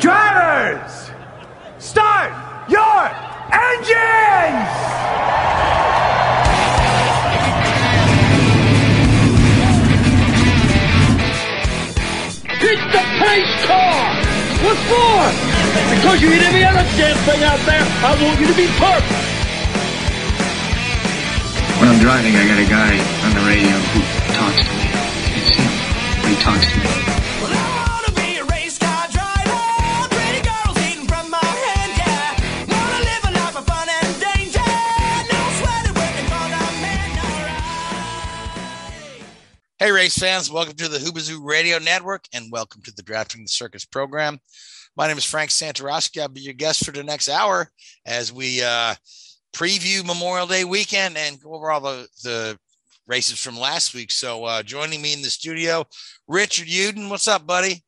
Drivers, start your engines! Hit the pace car! What for? Because you hit every other damn thing out there, I want you to be perfect! When I'm driving, I got a guy on the radio who talks to me. It's him. He talks to me. Hey, race fans, welcome to the Hoobazoo Radio Network and welcome to the Drafting the Circus program. My name is Frank Santoroski. I'll be your guest for the next hour as we uh, preview Memorial Day weekend and go over all the, the races from last week. So, uh, joining me in the studio, Richard Uden. What's up, buddy?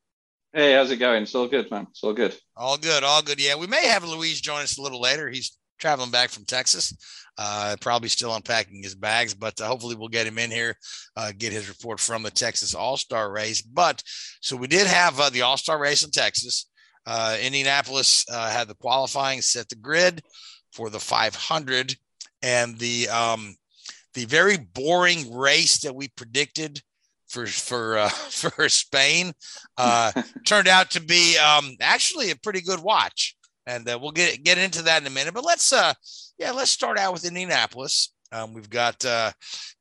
Hey, how's it going? It's all good, man. It's all good. All good, all good. Yeah, we may have Louise join us a little later. He's traveling back from Texas. Uh, probably still unpacking his bags, but uh, hopefully we'll get him in here, uh, get his report from the Texas All Star race. But so we did have uh, the All Star race in Texas. Uh, Indianapolis uh, had the qualifying set the grid for the 500, and the um, the very boring race that we predicted for for for Spain turned out to be um, actually a pretty good watch and uh, we'll get get into that in a minute. But let's uh, yeah, let's start out with Indianapolis. Um, we've got uh,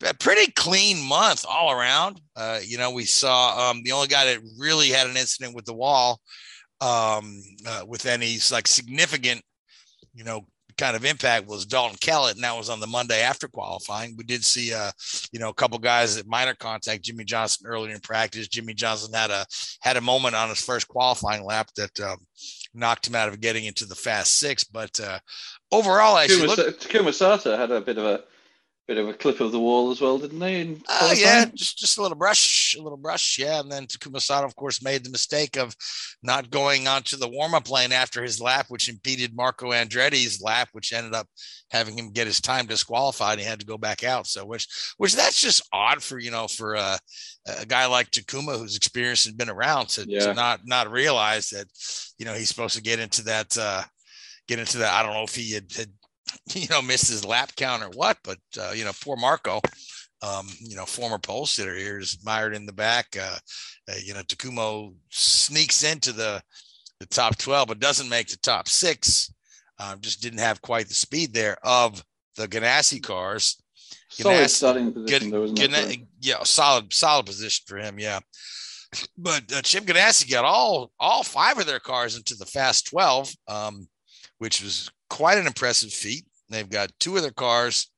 a pretty clean month all around. Uh, you know, we saw um, the only guy that really had an incident with the wall um, uh, with any like significant, you know, kind of impact was Dalton Kellett, and that was on the Monday after qualifying. We did see, uh, you know, a couple guys at minor contact. Jimmie Johnson earlier in practice. Jimmie Johnson had a had a moment on his first qualifying lap that um, knocked him out of getting into the fast six. But uh, overall, I Takuma, look, Takuma Sato had a bit of a bit of a clip of the wall as well, didn't they? Oh uh, yeah, just just a little brush, a little brush, yeah. And then Takuma Sato, of course, made the mistake of not going onto the warm up lane after his lap, which impeded Marco Andretti's lap, which ended up having him get his time disqualified. He had to go back out. So which which that's just odd for you know for uh, a guy like Takuma whose experience has been around to, yeah. to not not realize that you know he's supposed to get into that. Uh, get into that. I don't know if he had, had you know, missed his lap count or what, but, uh, you know, poor Marco, um, you know, former pole sitter here is mired in the back. Uh, uh, you know, Takuma sneaks into the, the top 12, but doesn't make the top six. Um, just didn't have quite the speed there of the Ganassi cars. Solid starting position, though, yeah, solid, solid position for him. Yeah. But uh, Chip Ganassi got all all five of their cars into the fast 12, um, which was quite an impressive feat. They've got two of their cars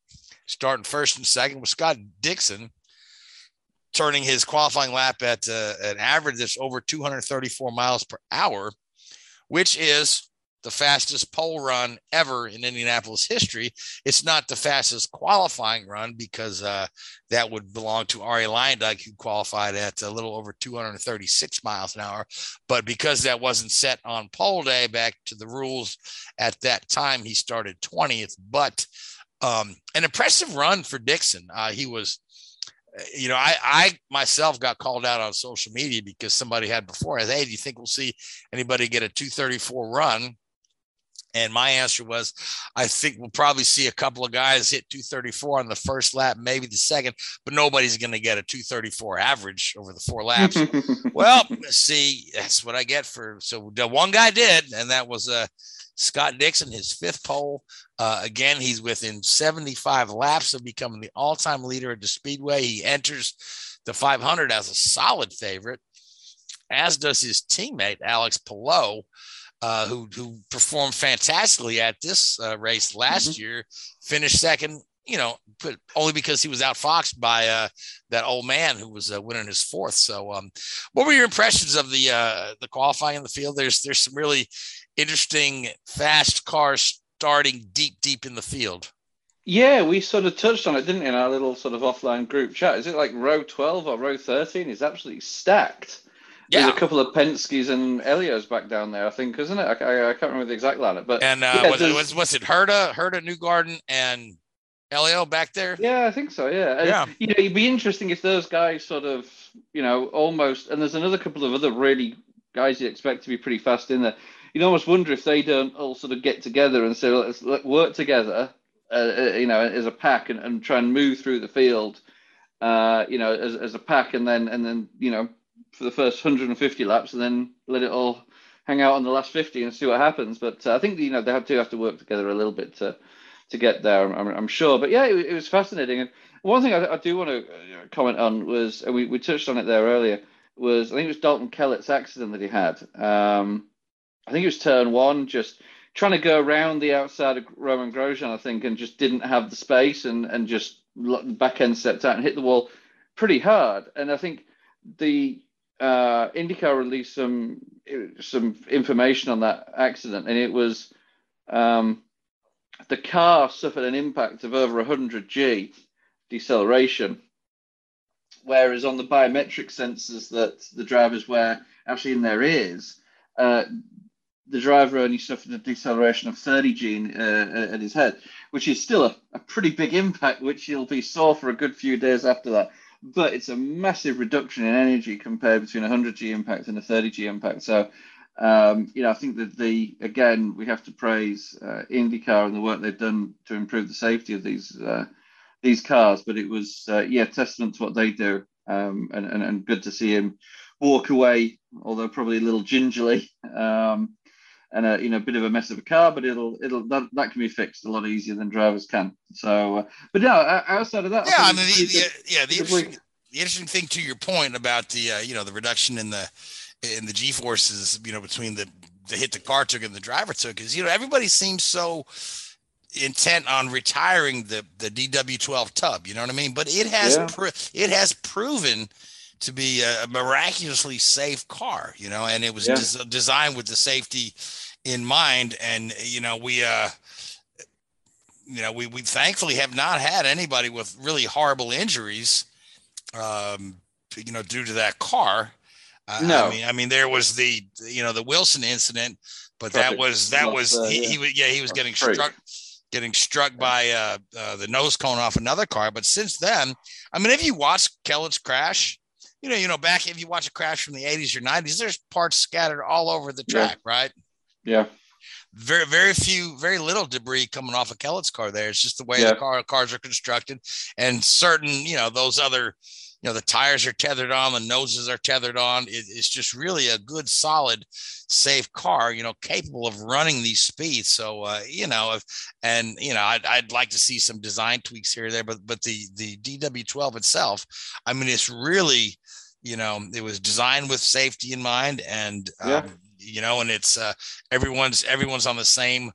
starting first and second with Scott Dixon turning his qualifying lap at uh, an average that's over 234 miles per hour, which is the fastest pole run ever in Indianapolis history. It's not the fastest qualifying run because uh, that would belong to Arie Luyendyk, who qualified at a little over 236 miles an hour. But because that wasn't set on pole day back to the rules at that time, he started 20th. But um, an impressive run for Dixon. Uh, he was you know, I, I myself got called out on social media because somebody had before. I said, Hey, do you think we'll see anybody get a 234 run? And my answer was, I think we'll probably see a couple of guys hit 234 on the first lap, maybe the second, but nobody's going to get a 234 average over the four laps. well, see, that's what I get for. So the one guy did, and that was uh, Scott Dixon, his fifth pole. Uh, again, he's within 75 laps of becoming the all time leader at the Speedway. He enters the 500 as a solid favorite, as does his teammate, Alex Palou uh, who who performed fantastically at this uh, race last mm-hmm. year, finished second you know, but only because he was outfoxed by uh, that old man who was uh, winning his fourth. So, um, what were your impressions of the uh, the qualifying in the field? There's there's some really interesting fast cars starting deep deep in the field. Yeah, we sort of touched on it, didn't we, in our little sort of offline group chat? Is it like row 12 or row 13? is absolutely stacked. Yeah. There's a couple of Penske's and Elios back down there, I think, isn't it? I, I, I can't remember the exact lineup, but And uh, yeah, was, it, was was it Herda, Herda Newgarden, and Elio back there? Yeah, I think so. Yeah, And, Yeah. You know, it'd be interesting if those guys sort of, you know, almost. And there's another couple of other really guys you expect to be pretty fast in there. You'd almost wonder if they don't all sort of get together and say, let's let work together, uh, uh, you know, as a pack and, and try and move through the field, uh, you know, as, as a pack, and then and then you know, for the first 150 laps, and then let it all hang out on the last 50 and see what happens. But uh, I think you know they have to have to work together a little bit to to get there. I'm, I'm sure. But yeah, it, it was fascinating. And one thing I, I do want to comment on was we, we touched on it there earlier. Was I think it was Dalton Kellett's accident that he had. Um, I think it was turn one, just trying to go around the outside of Romain Grosjean, I think, and just didn't have the space and and just back end stepped out and hit the wall pretty hard. And I think the uh, IndyCar released some some information on that accident, and it was um, the car suffered an impact of over 100 G deceleration, whereas on the biometric sensors that the drivers wear actually in their ears, uh, the driver only suffered a deceleration of 30 G uh, at his head, which is still a, a pretty big impact, which he'll be sore for a good few days after that. But it's a massive reduction in energy compared between a 100 G impact and a 30 G impact. So, um, you know, I think that the again we have to praise uh, IndyCar and the work they've done to improve the safety of these uh, these cars. But it was uh, yeah, testament to what they do, um, and, and and good to see him walk away, although probably a little gingerly. Um, and a you know bit of a mess of a car, but it'll it'll that, that can be fixed a lot easier than drivers can. So, uh, but yeah, outside of that, Yeah, I mean, the, the, yeah, the interesting, the interesting thing to your point about the uh, you know the reduction in the in the G forces, you know, between the the hit the car took and the driver took is you know everybody seems so intent on retiring the the DW12 tub, you know what I mean? But it has Yeah. pro- it has proven to be a miraculously safe car, you know, and it was Yeah. des- designed with the safety in mind and you know we uh you know we we thankfully have not had anybody with really horrible injuries um you know due to that car uh, No. i mean i mean there was the you know the wilson incident but that was that was there, he, yeah. he was yeah he was getting freak. struck getting struck by uh, uh the nose cone off another car but since then i mean if you watch kellett's crash you know you know back if you watch a crash from the 80s or 90s there's parts scattered all over the Yeah. track right? Yeah, very very few very little debris coming off of Kellett's car there. It's just the way Yeah. the car cars are constructed. And certain you know those other you know the tires are tethered on the noses are tethered on. It, it's just really a good solid safe car you know capable of running these speeds. So uh, you know if and you know I'd, I'd like to see some design tweaks here or there but but the the dw12 itself i mean it's really you know it was designed with safety in mind and um, Yeah. you know and it's uh everyone's everyone's on the same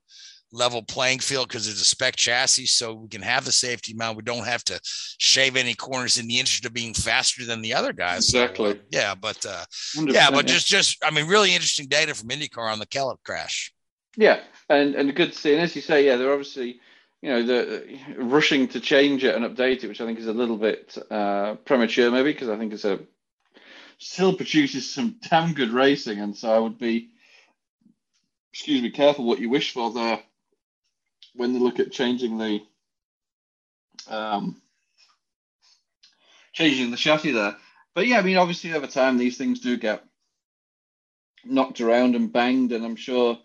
level playing field because it's a spec chassis so we can have the safety mount we don't have to shave any corners in the interest of being faster than the other guys So, uh, Exactly. yeah but uh yeah but just just i mean really interesting data from indycar on the kellett crash yeah, and and good to see. And as you say, yeah, they're obviously you know the rushing to change it and update it, which I think is a little bit uh, premature, maybe because I think it's a still produces some damn good racing, and so I would be excuse me careful what you wish for there when they look at changing the um, changing the chassis there. But yeah, I mean, obviously over time these things do get knocked around and banged, and I'm sure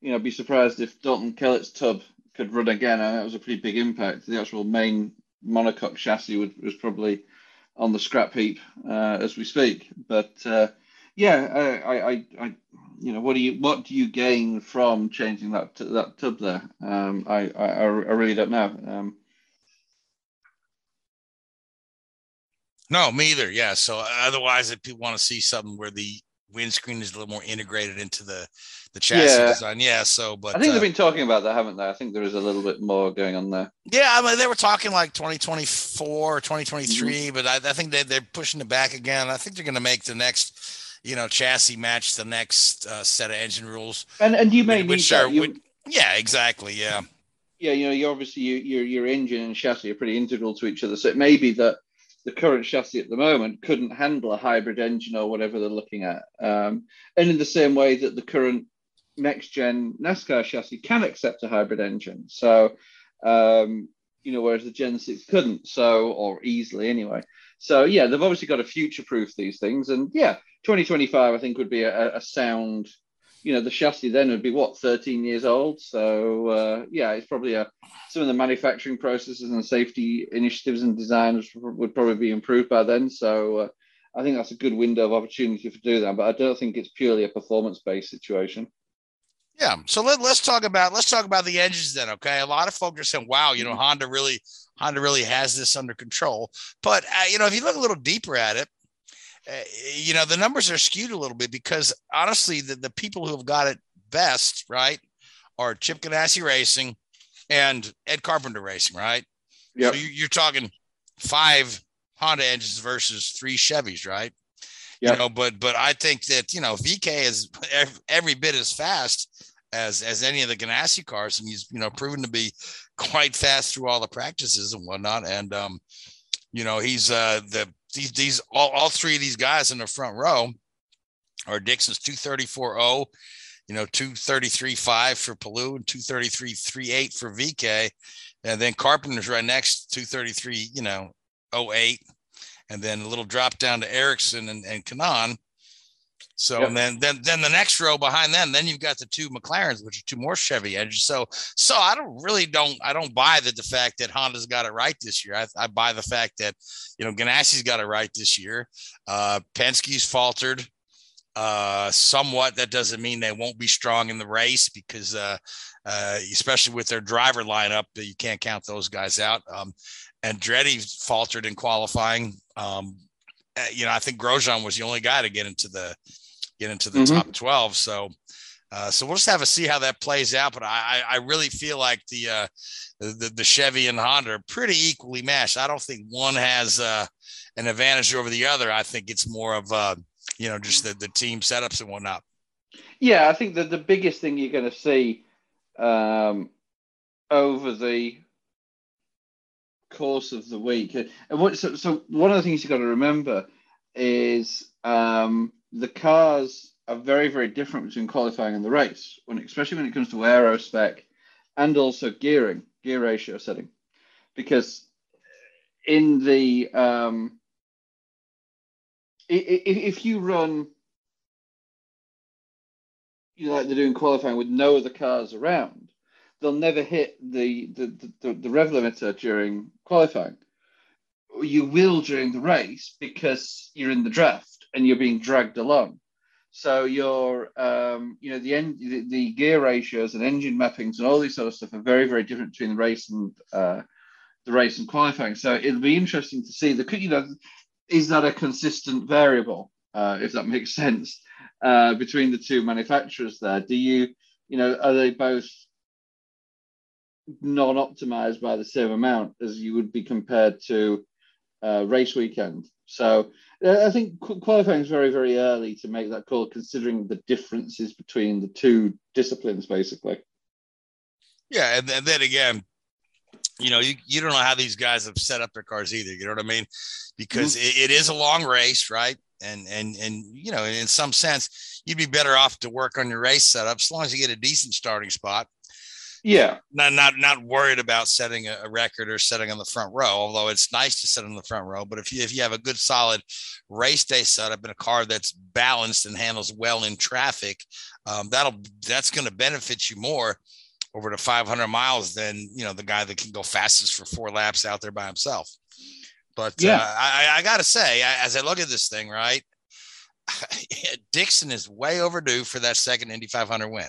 you know, I'd be surprised if Dalton Kellett's tub could run again. And that was a pretty big impact. The actual main monocoque chassis was, was probably on the scrap heap uh, as we speak. But uh, yeah, I, I, I, you know, what do you what do you gain from changing that t- that tub there? Um, I, I, I really don't know. Um, no me either yeah so otherwise if people want to see something where the windscreen is a little more integrated into the the chassis Yeah. design. Yeah. So, but I think uh, they've been talking about that, haven't they? I think there is a little bit more going on there. Yeah, I mean, they were talking like 2024 or 2023, Mm-hmm. but I, I think they, they're pushing it back again. I think they're going to make the next, you know, chassis match the next uh, set of engine rules. And and you may which- need are- You- which- yeah, exactly. Yeah. yeah, you know, you obviously you, your your engine and chassis are pretty integral to each other. So it may be that the current chassis at the moment couldn't handle a hybrid engine or whatever they're looking at. Um, and in the same way that the current next gen NASCAR chassis can accept a hybrid engine. So um, you know, whereas the Gen 6 couldn't, so or easily anyway. So yeah, they've obviously got to future proof these things. And yeah, 2025 I think would be a, a sound you know the chassis then would be what 13 years old so uh, yeah it's probably a some of the manufacturing processes and safety initiatives and designs would probably be improved by then so uh, i think that's a good window of opportunity to do that but i don't think it's purely a performance based situation Yeah. So let, let's talk about let's talk about the engines then. Okay. A lot of folks are saying, "Wow, you know, Honda really Honda really has this under control." But uh, you know, if you look a little deeper at it, you know, the numbers are skewed a little bit because honestly, the, the people who have got it best, right, are Chip Ganassi Racing and Ed Carpenter Racing, right? Yep. So you, you're talking five Honda engines versus three Chevys, right? Yep. You know, but but I think that you know VK is every bit as fast as as any of the Ganassi cars, and he's you know proven to be quite fast through all the practices and whatnot. And um, you know, he's uh the these these all, all three of these guys in the front row are Dixon's 234.0, you know, 233.5 for Palou and 233.38 for VK. And then Carpenter's right next, 233, you know, 08. And then a little drop down to Ericsson and, and Kanaan. So Yep. and then then then the next row behind them, then you've got the two McLarens, which are two more Chevy engines. So so I don't really don't I don't buy that the fact that Honda's got it right this year. I, I buy the fact that you know Ganassi's got it right this year. Uh, Penske's faltered uh, somewhat. That doesn't mean they won't be strong in the race because uh, uh, especially with their driver lineup, you can't count those guys out. Um, and Andretti faltered in qualifying. Um, uh, you know, I think Grosjean was the only guy to get into the get into the Mhm. top 12. So, uh, so we'll just have to see how that plays out. But I, I I really feel like the, uh, the the Chevy and Honda are pretty equally matched. I don't think one has uh, an advantage over the other. I think it's more of uh, you know just the the team setups and whatnot. Yeah, I think that the biggest thing you're going to see um, over the course of the week, and what so, so one of the things you've got to remember is um, the cars are very very different between qualifying and the race, when especially when it comes to aero spec and also gearing, gear ratio setting, because in the um, i- i- if you run you know, like they're doing qualifying with no other cars around, they'll never hit the the, the, the rev limiter during qualifying. You will during the race because you're in the draft and you're being dragged along. So your um, you know the, en- the the gear ratios and engine mappings and all these sort of stuff are very very different between the race and uh, the race and qualifying. So it'll be interesting to see the you know is that a consistent variable uh, if that makes sense uh, between the two manufacturers there? Do you, you know, are they both non-optimized by the same amount as you would be compared to uh, race weekend? So uh, I think qualifying is very, very early to make that call, considering the differences between the two disciplines, basically. Yeah, and, and then again, you know, you, you don't know how these guys have set up their cars either. You know what I mean? Because it, it is a long race, right? And and and you know, in some sense, you'd be better off to work on your race setup as long as you get a decent starting spot. Yeah, Not not not worried about setting a, record or setting on the front row. Although it's nice to sit on the front row, but if you if you have a good solid race day setup in a car that's balanced and handles well in traffic, um, that'll that's going to benefit you more over the 500 miles than you know the guy that can go fastest for four laps out there by himself. But Yeah. uh, I, I got to say, I, as I look at this thing, right, Dixon is way overdue for that second Indy 500 win,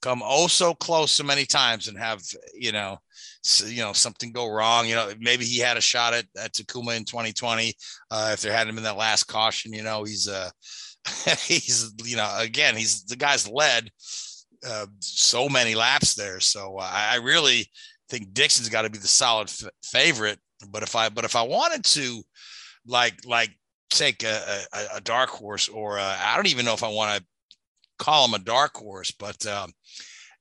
come oh so close so many times and have you know you know something go wrong. You know maybe he had a shot at, at Takuma in 2020 uh, if there hadn't been that last caution you know he's uh he's you know again he's the guy's led uh, so many laps there. So uh, I, really think Dixon's got to be the solid f- favorite. But if I but if I wanted to like like take a, a, a dark horse or uh, I don't even know if I want to call him a dark horse, but um,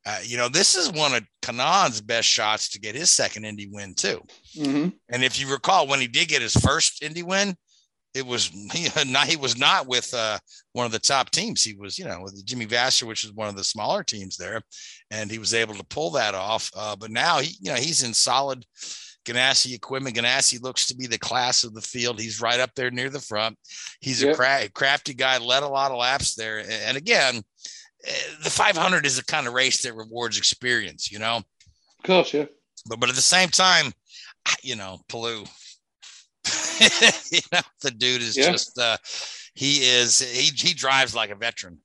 uh, you know, this is one of Kanaan's best shots to get his second Indy win too. Mm-hmm. And if you recall, when he did get his first Indy win, it was he, not he was not with uh, one of the top teams. He was, you know, with Jimmy Vasser, which is one of the smaller teams there, and he was able to pull that off. Uh, but now he, you know, he's in solid Ganassi equipment. Ganassi looks to be the class of the field. He's right up there near the front. He's yep. a cra- crafty guy, led a lot of laps there. And again, the 500 is the kind of race that rewards experience, you know? Of course, yeah. But, but at the same time, you know, Palou, you know, the dude is yeah. just, uh, he is, he, he drives like a veteran,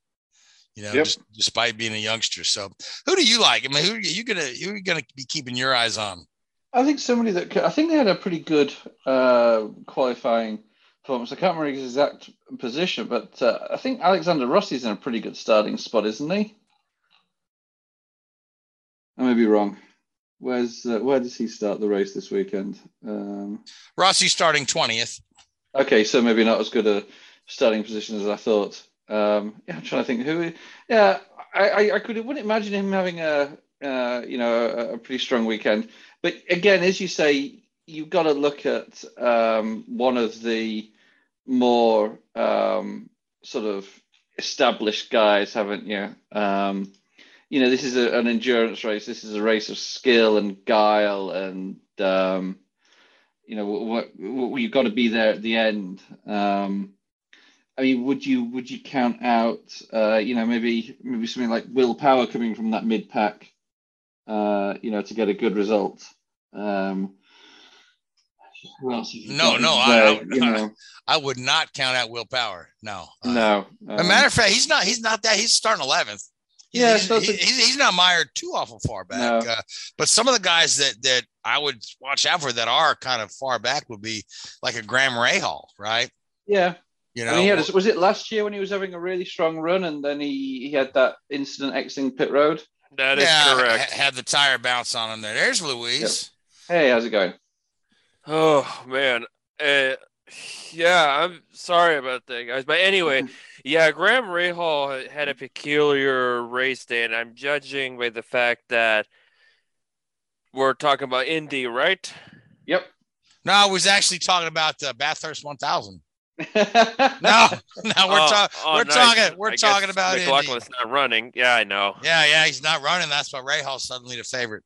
you know, yep. just, despite being a youngster. So who do you like? I mean, who are you going to, who are you going to be keeping your eyes on? I think somebody that, I think they had a pretty good uh, qualifying performance. I can't remember his exact position, but uh, I think Alexander Rossi's in a pretty good starting spot, isn't he? I may be wrong. Where's uh, where does he start the race this weekend? Um, Rossi starting twentieth. Okay, so maybe not as good a starting position as I thought. Um, yeah, I'm trying to think who. Yeah, I, I, I could wouldn't imagine him having a uh, you know a, a, pretty strong weekend. But again, as you say, you've got to look at um, one of the more um, sort of established guys, haven't you? Um, you know, this is a, an endurance race. This is a race of skill and guile, and um, you know, what, what, you've got to be there at the end. Um, I mean, would you would you count out, uh, you know, maybe maybe something like Will Power coming from that mid pack, uh, you know, to get a good result? Um, who else? No, no, I, I, know. I, would not count out Will Power. No, uh, no. Um, a matter of fact, he's not. He's not that. He's starting eleventh. Yeah, he's, so he's, he's, not mired too awful far back. No. Uh, but some of the guys that that I would watch out for that are kind of far back would be like a Graham Rahal, right? Yeah. You know, I mean, had, was it last year when he was having a really strong run and then he, he had that incident exiting pit road? That is yeah, correct. Had the tire bounce on him there. There's Louise. Yep. Hey, how's it going? Oh man, uh, yeah, I'm sorry about that, guys. But anyway, yeah, Graham Rahal had a peculiar race day, and I'm judging by the fact that we're talking about Indy, right? Yep. No, I was actually talking about uh, Bathurst 1000. no, no, we're, oh, ta- oh, we're nice. talking we're I talking about McLaughlin's Indy. not running. Yeah, I know. Yeah, yeah, he's not running. That's why Rahal's suddenly the favorite.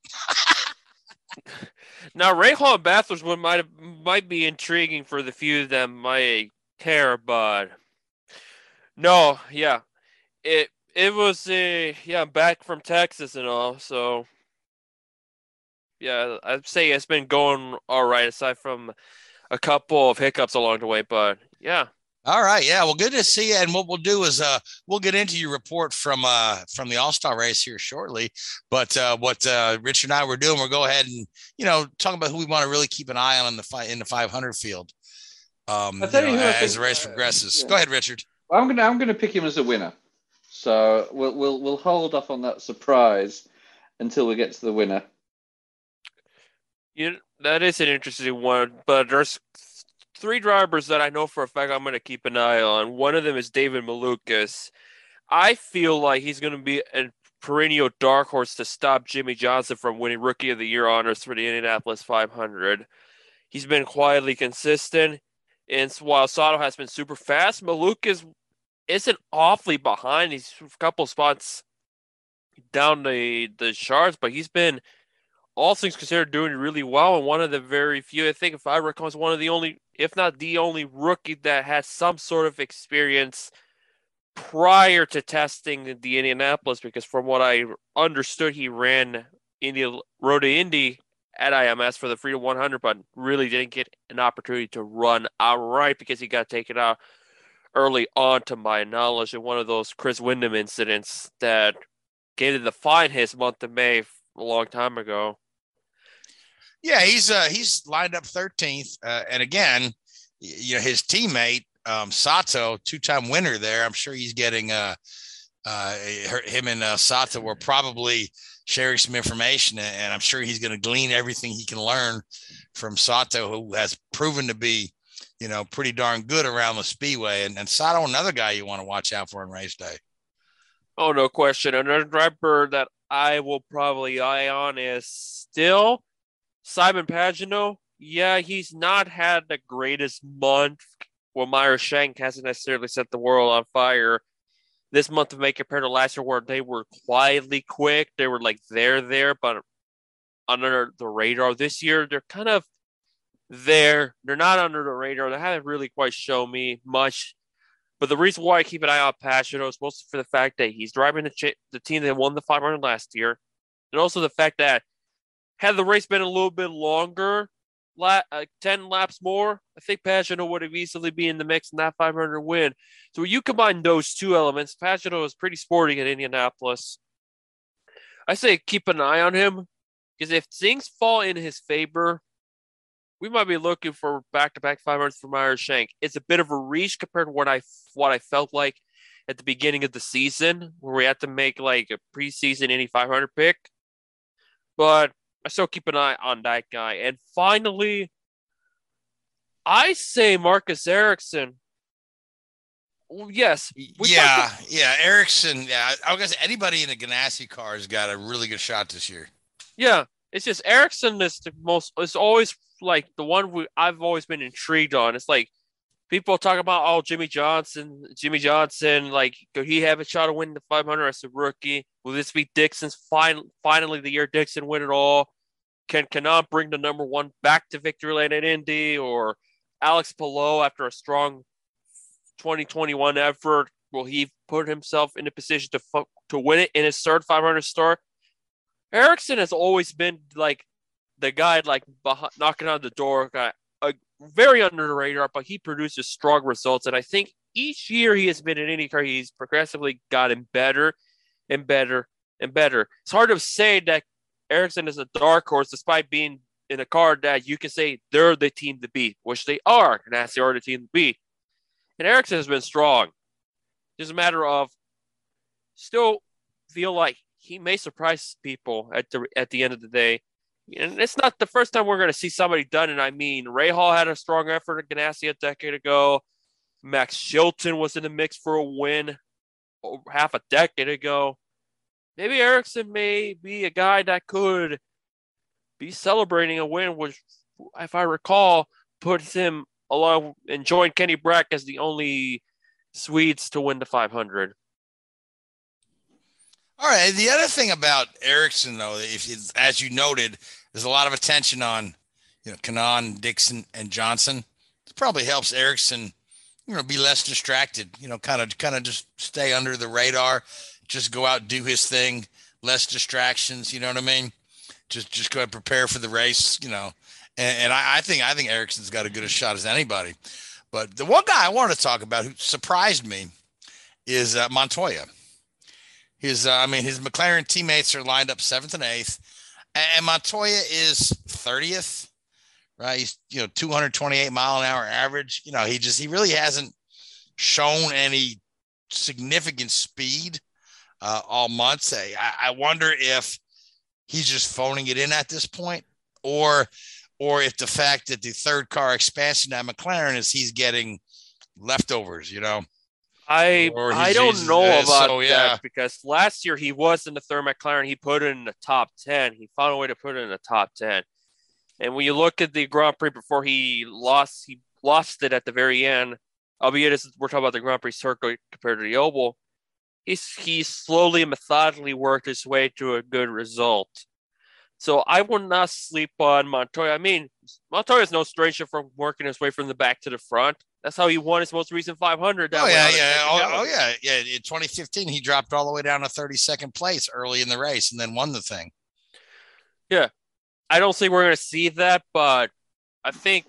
Now, Rahal and Bathurst might might be intriguing for the few that might care, but no, yeah, it it was a yeah back from Texas and all, so yeah, I'd say it's been going all right aside from a couple of hiccups along the way, but yeah, all right, yeah. Well, good to see you. And what we'll do is uh, we'll get into your report from uh, from the All Star race here shortly. But uh, what uh, Richard and I were doing, we'll go ahead and you know talk about who we want to really keep an eye on in the fight in the 500 field. Um, you know, you as the race progresses. Yeah. Go ahead, Richard. I'm gonna I'm gonna pick him as a winner. So we'll we'll we'll hold off on that surprise until we get to the winner. You know, that is an interesting one, but there's three drivers that I know for a fact I'm going to keep an eye on. One of them is David Malukas. I feel like he's going to be a perennial dark horse to stop Jimmie Johnson from winning Rookie of the Year honors for the Indianapolis 500. He's been quietly consistent, and while Sato has been super fast, Malukas isn't awfully behind. He's a couple spots down the the charts, but he's been all things considered doing really well and one of the very few i think if i recall is one of the only if not the only rookie that has some sort of experience prior to testing the indianapolis because from what i understood he ran india road to indy at ims for the freedom 100 but really didn't get an opportunity to run outright because he got taken out early on to my knowledge in one of those chris windom incidents that came to define his month of may a long time ago. Yeah, he's uh he's lined up 13th, uh, and again, you know his teammate um, Sato, two-time winner there. I'm sure he's getting uh uh him and uh, Sato were probably sharing some information, and I'm sure he's going to glean everything he can learn from Sato, who has proven to be, you know, pretty darn good around the speedway. And, and Sato, another guy you want to watch out for on race day. Oh, no question. Another driver that I will probably eye on is still Simon Pagenaud. Yeah, he's not had the greatest month. Well, Meyer Shank hasn't necessarily set the world on fire this month of May compared to last year, where they were quietly quick. They were like there, there, but under the radar. This year, they're kind of there. They're not under the radar. They haven't really quite shown me much but the reason why I keep an eye on Pagenaud is mostly for the fact that he's driving the, ch- the team that won the 500 last year, and also the fact that had the race been a little bit longer, la- uh, 10 laps more, I think Pagenaud would have easily been in the mix in that 500 win. So you combine those two elements, Pagenaud is pretty sporting in Indianapolis. I say keep an eye on him because if things fall in his favor, we might be looking for back-to-back 500s for Meyer Shank. It's a bit of a reach compared to what I what I felt like at the beginning of the season, where we had to make like a preseason Indy 500 pick. But I still keep an eye on that guy. And finally, I say Marcus Ericsson. Well, yes. Yeah, yeah. Ericsson. Yeah, I guess anybody in a Ganassi car has got a really good shot this year. Yeah, it's just Ericsson is the most. It's always like the one we, I've always been intrigued on. It's like people talk about oh Jimmie Johnson, Jimmie Johnson, like could he have a shot to win the 500 as a rookie? Will this be Dixon's final finally the year Dixon win it all? Can Kanaan bring the number one back to victory lane at Indy or Alex Palou after a strong 2021 effort? Will he put himself in a position to to win it in his third 500 start? Ericsson has always been like the guy like behind, knocking on the door, guy, very under the radar, but he produces strong results. And I think each year he has been in IndyCar, he's progressively gotten better and better and better. It's hard to say that Ericsson is a dark horse despite being in a car that you can say they're the team to beat, which they are, and that's the other team to beat. And Ericsson has been strong. Just a matter of still feel like he may surprise people at the at the end of the day and it's not the first time we're going to see somebody done And I mean, Rahal had a strong effort at Ganassi a decade ago. Max Chilton was in the mix for a win half a decade ago. Maybe Ericsson may be a guy that could be celebrating a win, which, if I recall, puts him along and join Kenny Brack as the only Swedes to win the 500. All right. The other thing about Ericsson, though, if as you noted, there's a lot of attention on, you know, Kanaan, Dixon, and Johnson. It probably helps Ericsson, you know, be less distracted. You know, kind of, kind of just stay under the radar, just go out, do his thing, less distractions. You know what I mean? Just, just go and prepare for the race. You know, and, and I, I think, I think Ericsson's got a good a shot as anybody. But the one guy I want to talk about who surprised me is uh, Montoya. His, uh, I mean, his McLaren teammates are lined up seventh and eighth. And Montoya is 30th, right? He's, you know, 228 mile an hour average. You know, he just, he really hasn't shown any significant speed uh, all months. I, I wonder if he's just phoning it in at this point or or if the fact that the third car expansion at McLaren is he's getting leftovers, you know. I I don't know uh, about so, yeah. that because last year he was in the third McLaren. He put it in the top ten. He found a way to put it in the top ten. And when you look at the Grand Prix before he lost, he lost it at the very end. Albeit as we're talking about the Grand Prix circuit compared to the Oval, he's he slowly methodically worked his way to a good result. So I will not sleep on Montoya. I mean, Montoya is no stranger from working his way from the back to the front. That's how he won his most recent 500. That Oh yeah, yeah. Oh, oh yeah, yeah. In 2015, he dropped all the way down to 32nd place early in the race, and then won the thing. Yeah. I don't think we're going to see that, but I think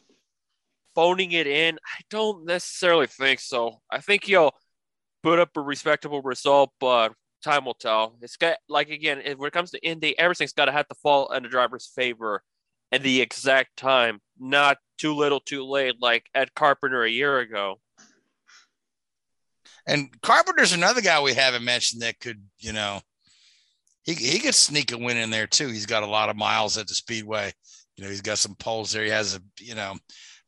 phoning it in, I don't necessarily think so. I think he'll put up a respectable result, but time will tell. It's got like again, when it comes to Indy, everything's got to have to fall in the driver's favor at the exact time, not too little, too late, like Ed Carpenter a year ago. And Carpenter's another guy we haven't mentioned that could, you know, he he could sneak a win in there too. He's got a lot of miles at the speedway. You know, he's got some poles there. He has a, you know,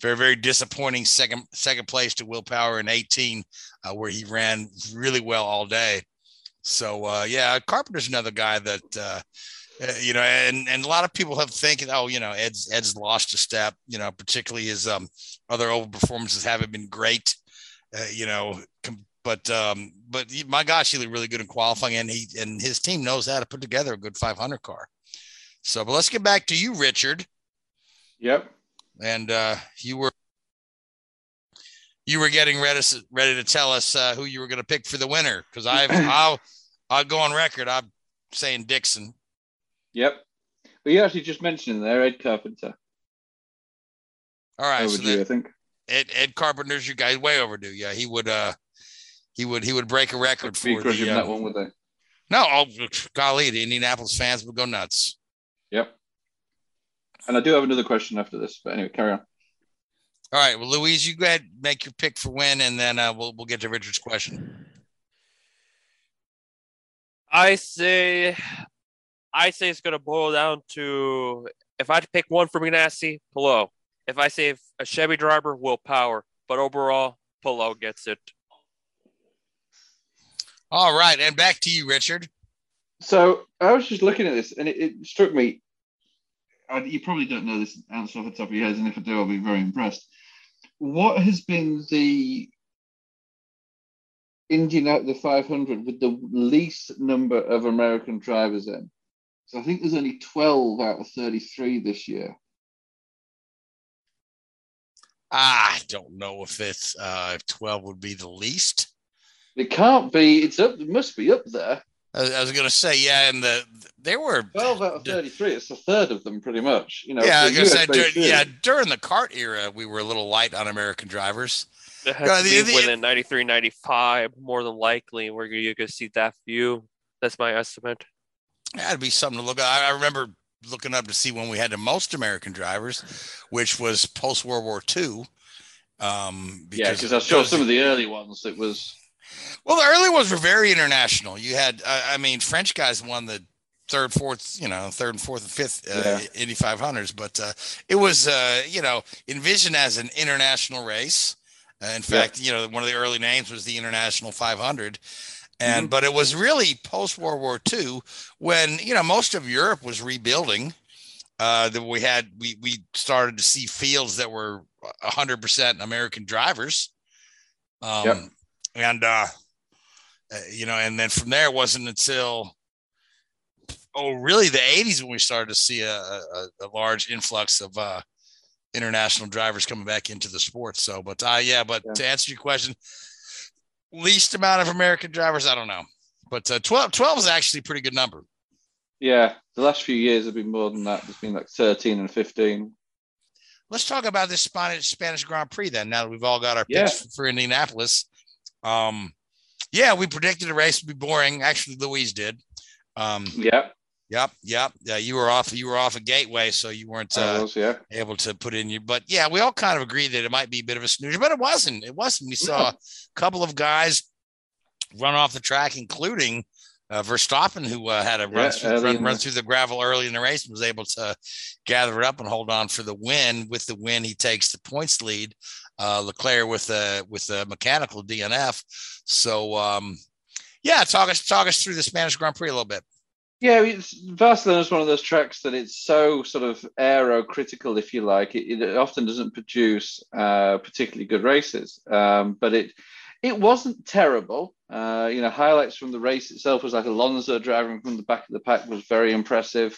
very very disappointing second second place to Will Power in 18, uh, where he ran really well all day. So uh, yeah, Carpenter's another guy that. Uh, uh, you know, and and a lot of people have thinking, oh, you know, Ed's Ed's lost a step. You know, particularly his um, other over performances haven't been great. Uh, you know, com- but um, but my gosh, he looked really good in qualifying, and he and his team knows how to put together a good 500 car. So, but let's get back to you, Richard. Yep. And uh, you were you were getting ready ready to tell us uh, who you were going to pick for the winner because I've I'll I'll go on record. I'm saying Dixon. Yep. Well, you actually just mentioned there Ed Carpenter. All right, so Overdue, I think. Ed Ed Carpenter's your guy, way overdue. Yeah, he would uh he would he would break a record Be for grudging the uh, that one, would they? no. Oh, golly, the Indianapolis fans would go nuts. Yep. And I do have another question after this, but anyway, carry on. All right, well, Louise, you go ahead make your pick for win, and then uh, we'll we'll get to Richard's question. I say, I say it's going to boil down to if I had to pick one for Ganassi, Palou. If I say a Chevy driver, Will Power, but overall, Palou gets it. All right, and back to you, Richard. So I was just looking at this, and it, it struck me. uh, You probably don't know this answer off the top of your head, and if I do, I'll be very impressed. What has been the Indian out the 500 with the least number of American drivers in? So I think there's only 12 out of 33 this year. I don't know if it's uh, if twelve would be the least. It can't be. It's up. It must be up there. I, I was going to say, yeah, and the there were 12 out of 33. It's a third of them, pretty much. You know. yeah, I for was gonna say, US dur- based yeah, during the cart era, we were a little light on American drivers. It has Yeah, to the- be the- within 93, 95, more than likely, where you could see that view. That's my estimate. That'd be something to look at. I, I remember looking up to see when we had the most American drivers, which was post World War II. Um, Yeah, because I saw some of the early ones. It was Well, the early ones were very international. You had, uh, I mean, French guys won the third, fourth, you know, third and fourth and fifth uh, Yeah. Indy 500s, but uh, it was, uh, you know, envisioned as an international race. Uh, in fact, you know, one of the early names was the International 500. And, Mhm. but it was really post World War II when, you know, most of Europe was rebuilding. Uh, that we had, we, we started to see fields that were 100% American drivers. Um, Yep. and, uh, uh, you know, and then from there it wasn't until oh really the 80s when we started to see a, a, a large influx of uh, international drivers coming back into the sport. So, but uh, yeah, but Yeah. to answer your question, least amount of American drivers, I don't know, but uh, 12, 12 is actually a pretty good number. yeah. The last few years have been more than that. There's been like 13 and 15. Let's talk about this Spanish Spanish Grand Prix then. Now that we've all got our Yeah. picks for Indianapolis, um, yeah, we predicted the race would be boring. Actually, Louise did. Um, Yeah, Yep, yep. Yeah, you were off. You were off a gateway, so you weren't uh, was, yeah. able to put in your. But yeah, we all kind of agreed that it might be a bit of a snoozer, but it wasn't. It wasn't. We saw a couple of guys run off the track, including uh, Verstappen, who uh, had a run, Yeah, through, run, run the- through the gravel early in the race, and was able to gather it up and hold on for the win. With the win, he takes the points lead. Uh, Leclerc with a with a mechanical DNF. So um, yeah, talk us talk us through the Spanish Grand Prix a little bit. Yeah, it's, Barcelona is one of those tracks that it's so sort of aero critical, if you like. It, it often doesn't produce uh, particularly good races, um, but it it wasn't terrible. Uh, you know, highlights from the race itself was like Alonso driving from the back of the pack was very impressive.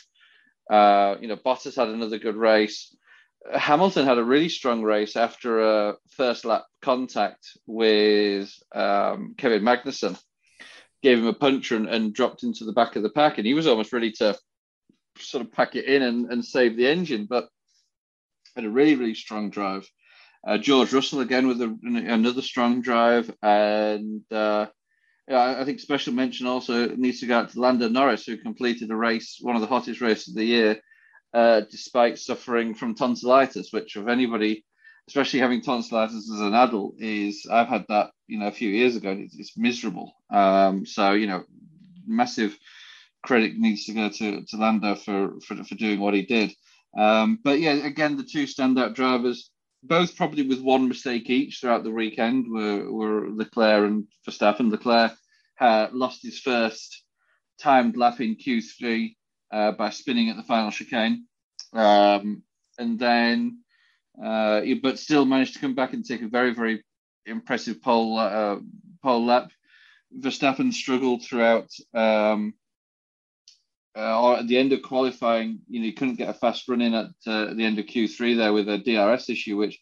Uh, you know, Bottas had another good race. Hamilton had a really strong race after a first lap contact with um, Kevin Magnussen gave him a puncher and, and dropped into the back of the pack, and he was almost ready to sort of pack it in and, and save the engine, but had a really really strong drive. Uh, George Russell again with a, another strong drive, and uh, yeah, I- think special mention also needs to go out to Lando Norris, who completed a race, one of the hottest races of the year, uh, despite suffering from tonsillitis, which of anybody especially having tonsillitis as an adult is I've had that you know a few years ago and it's, it's miserable. Um so you know massive credit needs to go to, to Lando for, for for doing what he did. Um but yeah again the two standout drivers both probably with one mistake each throughout the weekend were were Leclerc and Verstappen. Leclerc uh, lost his first timed lap in Q3 uh, by spinning at the final chicane. Um and then uh, but still managed to come back and take a very, very impressive pole uh, pole lap. Verstappen struggled throughout. Um, uh, or at the end of qualifying, you know, he couldn't get a fast run in at uh, the end of Q3 there with a DRS issue, which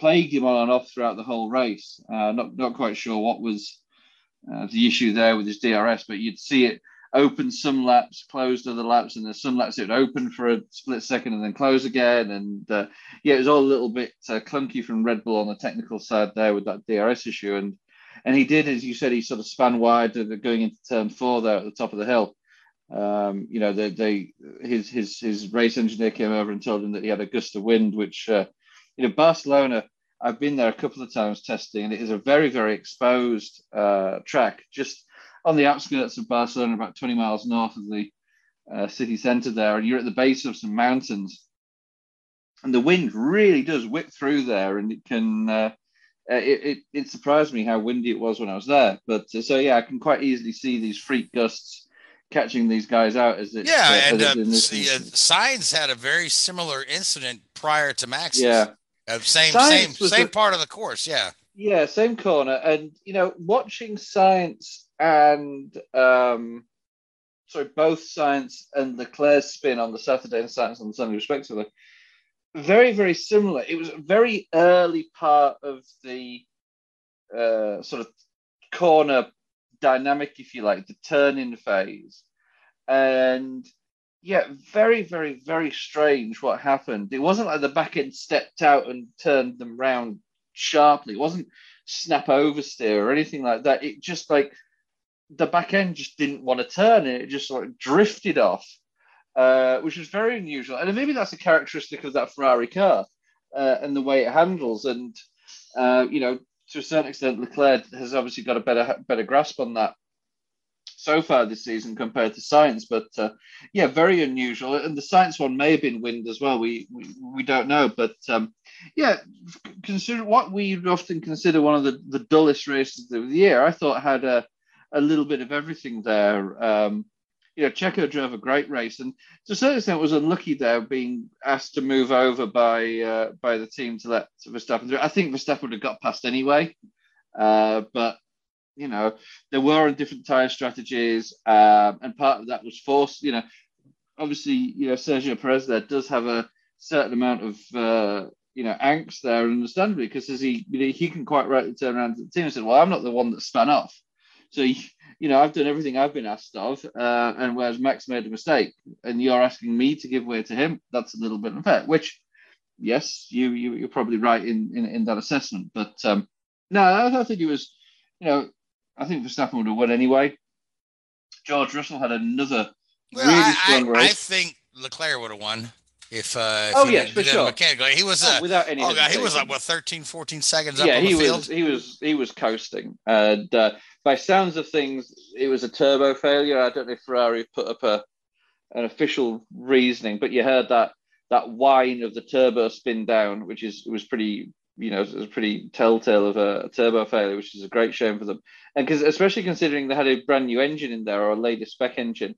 plagued him on and off throughout the whole race. Uh, not not quite sure what was uh, the issue there with his DRS, but you'd see it open some laps, closed other laps, and there's some laps it would open for a split second and then close again. And uh, yeah, it was all a little bit uh, clunky from Red Bull on the technical side there with that DRS issue. And and he did, as you said, he sort of span wide going into turn four there at the top of the hill. Um, you know, they, they his his his race engineer came over and told him that he had a gust of wind, which uh, you know Barcelona. I've been there a couple of times testing, and it is a very very exposed uh, track. Just on the outskirts of Barcelona, about 20 miles north of the uh, city centre there, and you're at the base of some mountains. And the wind really does whip through there, and it can. Uh, uh, it, it, it surprised me how windy it was when I was there. But uh, so yeah, I can quite easily see these freak gusts catching these guys out as it. Yeah, uh, and uh, see, uh. Sainz had a very similar incident prior to Max. Yeah. Same Sainz same same a- part of the course. Yeah. Yeah, same corner. And you know, watching Sainz and um sorry, both Sainz and Leclerc's spin on the Saturday and Sainz on the Sunday, respectively, very, very similar. It was a very early part of the uh sort of corner dynamic, if you like, the turn-in phase. And yeah, very, very, very strange what happened. It wasn't like the back end stepped out and turned them round sharply. It wasn't snap oversteer or anything like that. It just like the back end just didn't want to turn and it just sort of drifted off, uh, which was very unusual. And maybe that's a characteristic of that Ferrari car uh, and the way it handles. And uh, you know, to a certain extent, Leclerc has obviously got a better better grasp on that so far this season compared to Sainz. But uh, yeah, very unusual. And the Sainz one may have been wind as well. We we, we don't know. But um, yeah, consider what we often consider one of the, the dullest races of the year. I thought had a a little bit of everything there. Um, you know, Checo drove a great race, and to a certain extent was unlucky there, being asked to move over by uh, by the team to let Verstappen through. I think Verstappen would have got past anyway, uh, but you know, there were different tyre strategies, um, and part of that was forced. You know, obviously, you know, Sergio Perez there does have a certain amount of uh, you know angst there, understandably, because as he you know, he can quite rightly turn around to the team and say, "Well, I'm not the one that span off." So you know, I've done everything I've been asked of, uh, and whereas Max made a mistake, and you're asking me to give way to him, that's a little bit unfair. Which, yes, you, you you're probably right in in, in that assessment. But um, no, I, I think he was, you know, I think Verstappen would have won anyway. George Russell had another Well, really I, strong I, I think Leclerc would have won if. Uh, if Oh, he yes, for sure. Mechanically, he was. Oh, Uh, without any oh god, he was like what 13, 14 seconds up yeah, on the he field. was he was he was coasting, and uh, by sounds of things, it was a turbo failure. I don't know if Ferrari put up a an official reasoning, but you heard that that whine of the turbo spin down, which is was pretty you know, it was pretty telltale of a, a, turbo failure, which is a great shame for them. And because, especially considering they had a brand new engine in there or a latest spec engine,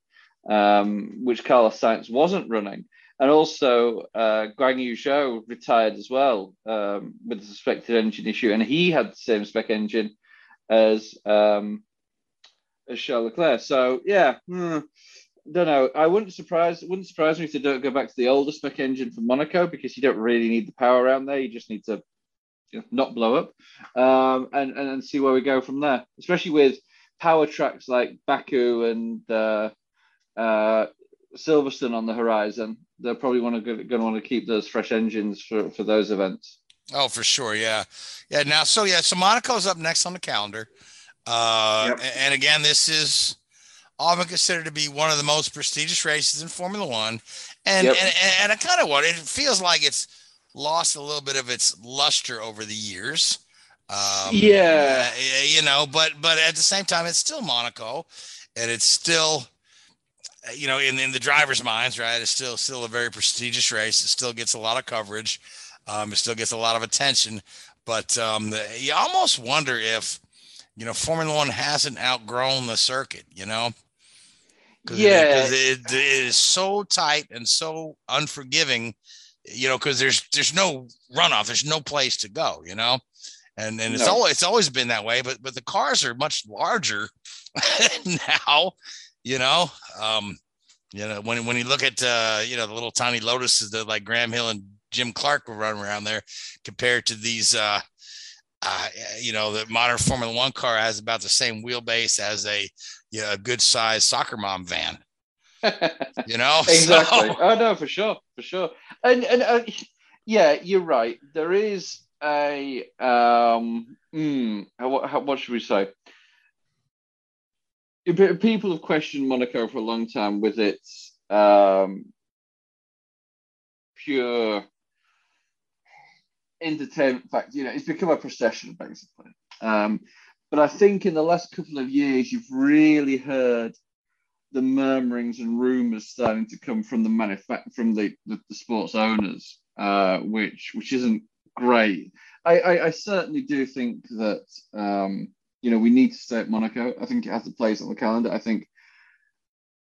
um, which Carlos Sainz wasn't running. And also, uh, Guan Yu Zhou retired as well um, with a suspected engine issue, and he had the same spec engine as um, as Charles Leclerc. So yeah, hmm, don't know. I wouldn't surprise wouldn't surprise me if they don't go back to the older spec engine for Monaco because you don't really need the power around there. You just need to you know, not blow up, um, and, and and see where we go from there. Especially with power tracks like Baku and uh, uh, Silverstone on the horizon, they're probably going to want to keep those fresh engines for for those events. Oh, for sure, yeah, yeah. Now, so yeah, so Monaco's up next on the calendar, uh, yep. and again, this is often considered to be one of the most prestigious races in Formula One, and yep. and, and I kind of what it feels like it's lost a little bit of its luster over the years. Um, yeah, uh, you know, but but at the same time, it's still Monaco, and it's still, you know, in in the drivers' minds, right? It's still still a very prestigious race. It still gets a lot of coverage. Um, it still gets a lot of attention, but um, the, you almost wonder if you know Formula One hasn't outgrown the circuit. You know, Cause yeah, it, it, it is so tight and so unforgiving you know, because there's there's no runoff, there's no place to go, you know, and and it's no. always it's always been that way. But but the cars are much larger now, you know. Um, you know, when when you look at uh, you know the little tiny Lotuses that like Graham Hill and Jim Clark were running around there, compared to these, uh, uh, you know, the modern Formula One car has about the same wheelbase as a you know, a good sized soccer mom van. you know exactly. So. Oh no, for sure, for sure. And and uh, yeah, you're right. There is a um, mm, how, how, what should we say? People have questioned Monaco for a long time with its um, pure entertainment fact. You know, it's become a procession basically. Um, but I think in the last couple of years, you've really heard the murmurings and rumours starting to come from the manufact from the, the, the sports owners, uh, which which isn't great. I, I, I certainly do think that um, you know we need to stay at Monaco. I think it has a place on the calendar. I think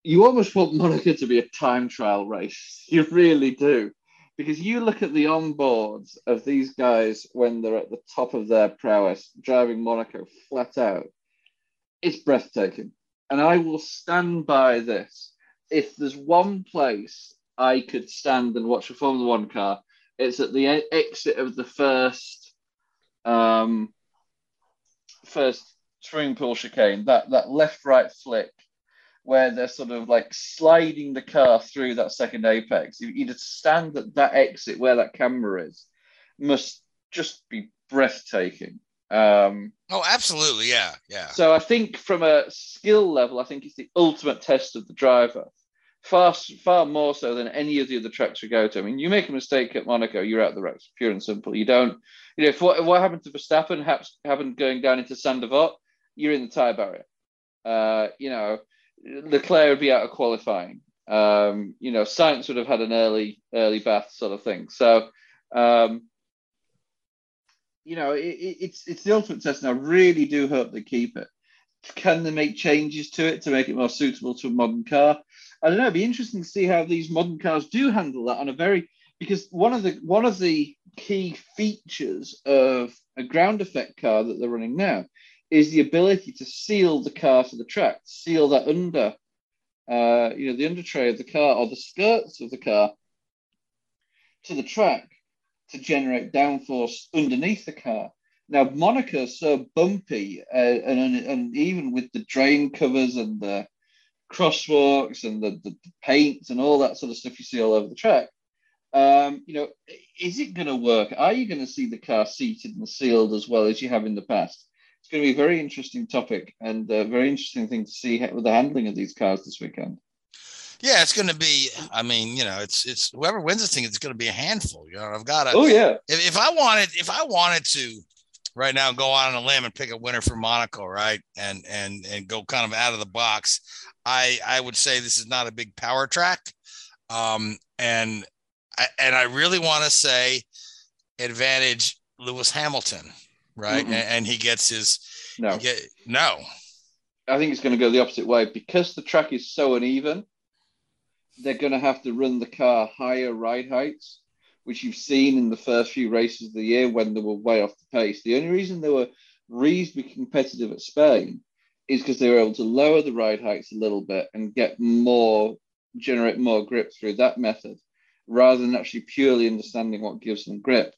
you almost want Monaco to be a time trial race. You really do. Because you look at the onboards of these guys when they're at the top of their prowess, driving Monaco flat out, it's breathtaking and I will stand by this. If there's one place I could stand and watch a Formula One car, it's at the exit of the first, um, first swimming pool chicane. That that left right flick, where they're sort of like sliding the car through that second apex. You, just stand at that exit where that camera is, must just be breathtaking. Um, oh, absolutely, yeah, yeah. So I think from a skill level, I think it's the ultimate test of the driver, far far more so than any of the other tracks we go to. I mean, you make a mistake at Monaco, you're out the race, pure and simple. You don't, you know, if what, what happened to Verstappen happened going down into Sainte-Devote, you're in the tire barrier. Uh, you know, Leclerc would be out of qualifying. Um, you know, Sainz would have had an early early bath sort of thing. So. Um, you know, it, it's it's the ultimate test, and I really do hope they keep it. Can they make changes to it to make it more suitable to a modern car? I don't know. It'd be interesting to see how these modern cars do handle that on a very because one of the one of the key features of a ground effect car that they're running now is the ability to seal the car to the track, seal that under, uh, you know, the under tray of the car or the skirts of the car to the track to generate downforce underneath the car. Now, Monaco's so bumpy, uh, and, and even with the drain covers and the crosswalks and the, the, paints and all that sort of stuff you see all over the track, um, you know, is it going to work? Are you going to see the car seated and sealed as well as you have in the past? It's going to be a very interesting topic and a very interesting thing to see with the handling of these cars this weekend. Yeah, it's going to be. I mean, you know, it's it's whoever wins this thing, it's going to be a handful. You know, I've got to. Oh yeah. If, if I wanted, if I wanted to right now go on a limb and pick a winner for Monaco, right? And and and go kind of out of the box. I I would say this is not a big power track, um, and I, and I really want to say advantage Lewis Hamilton, right? And, and, he gets his no get, no. I think it's going to go the opposite way because the track is so uneven. They're going to have to run the car higher ride heights which you've seen in the first few races of the year when they were way off the pace. The only reason they were reasonably competitive at Spain is because they were able to lower the ride heights a little bit and get more, generate more grip through that method, rather than actually purely understanding what gives them grip.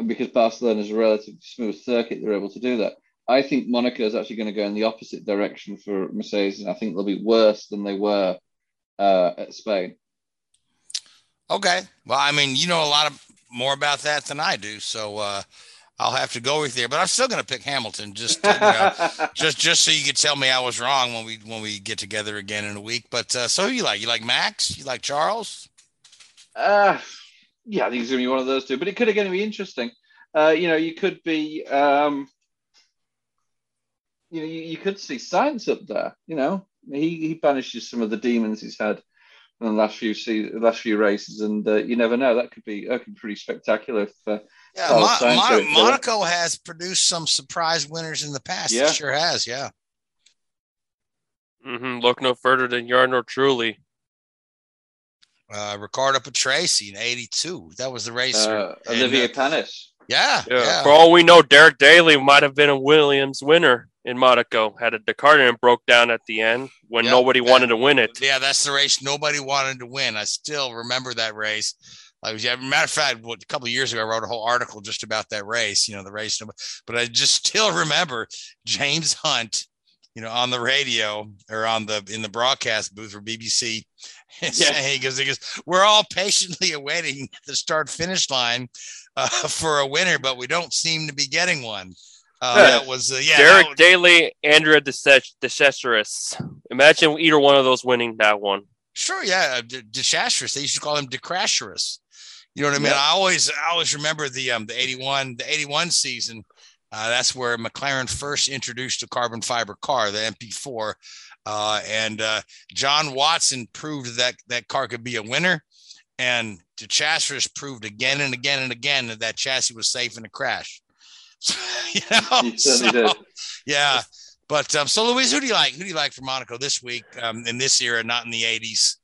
And because Barcelona is a relatively smooth circuit, they're able to do that. I think Monaco is actually going to go in the opposite direction for Mercedes, and I think they'll be worse than they were uh, at Spain. Okay. Well, I mean, you know a lot of more about that than I do, so uh, I'll have to go with you. But I'm still going to pick Hamilton, just know, just just so you could tell me I was wrong when we when we get together again in a week. But uh, so who you like? You like Max? You like Charles? Uh yeah, I think it's going to be one of those two. But it could again be interesting. Uh, you know, you could be, um, you know, you, you could see Sainz up there. You know, he he banishes some of the demons he's had in the last few se- last few races, and uh, you never know. That could be that could be pretty spectacular. If, uh, yeah, Mon- Mon- Monaco has produced some surprise winners in the past. Yeah. It sure has. Yeah. Mm-hmm. Look no further than Jarno Trulli. Uh, Riccardo Patrese in '82. That was the race. Uh, Olivier Panis. Yeah, yeah, yeah. For all we know, Derek Daly might have been a Williams winner in Monaco. Had a Dakar and broke down at the end when yep, nobody wanted to win it. Yeah, that's the race nobody wanted to win. I still remember that race. Like, was, yeah, matter of fact, what, a couple of years ago, I wrote a whole article just about that race. You know, the race, but I just still remember James Hunt, you know, on the radio or on the in the broadcast booth for BBC, yeah. because he goes, "We're all patiently awaiting the start finish line uh, for a winner, but we don't seem to be getting one." Uh, that was uh, yeah. Derek was... Daly, Andrea de Cesaris. Imagine either one of those winning that one. Sure, yeah, de Cesaris. They used to call him DeCrasherus. You know what I mean? I always, I always remember the um the eighty one, the eighty one season. Uh, that's where McLaren first introduced a carbon fiber car, the MP4, uh, and uh, John Watson proved that that car could be a winner, and the de Cesaris proved again and again and again that that chassis was safe in a crash. you know, so, yeah. But um, so Louise, who do you like? Who do you like for Monaco this week um, in this era, not in the '80s?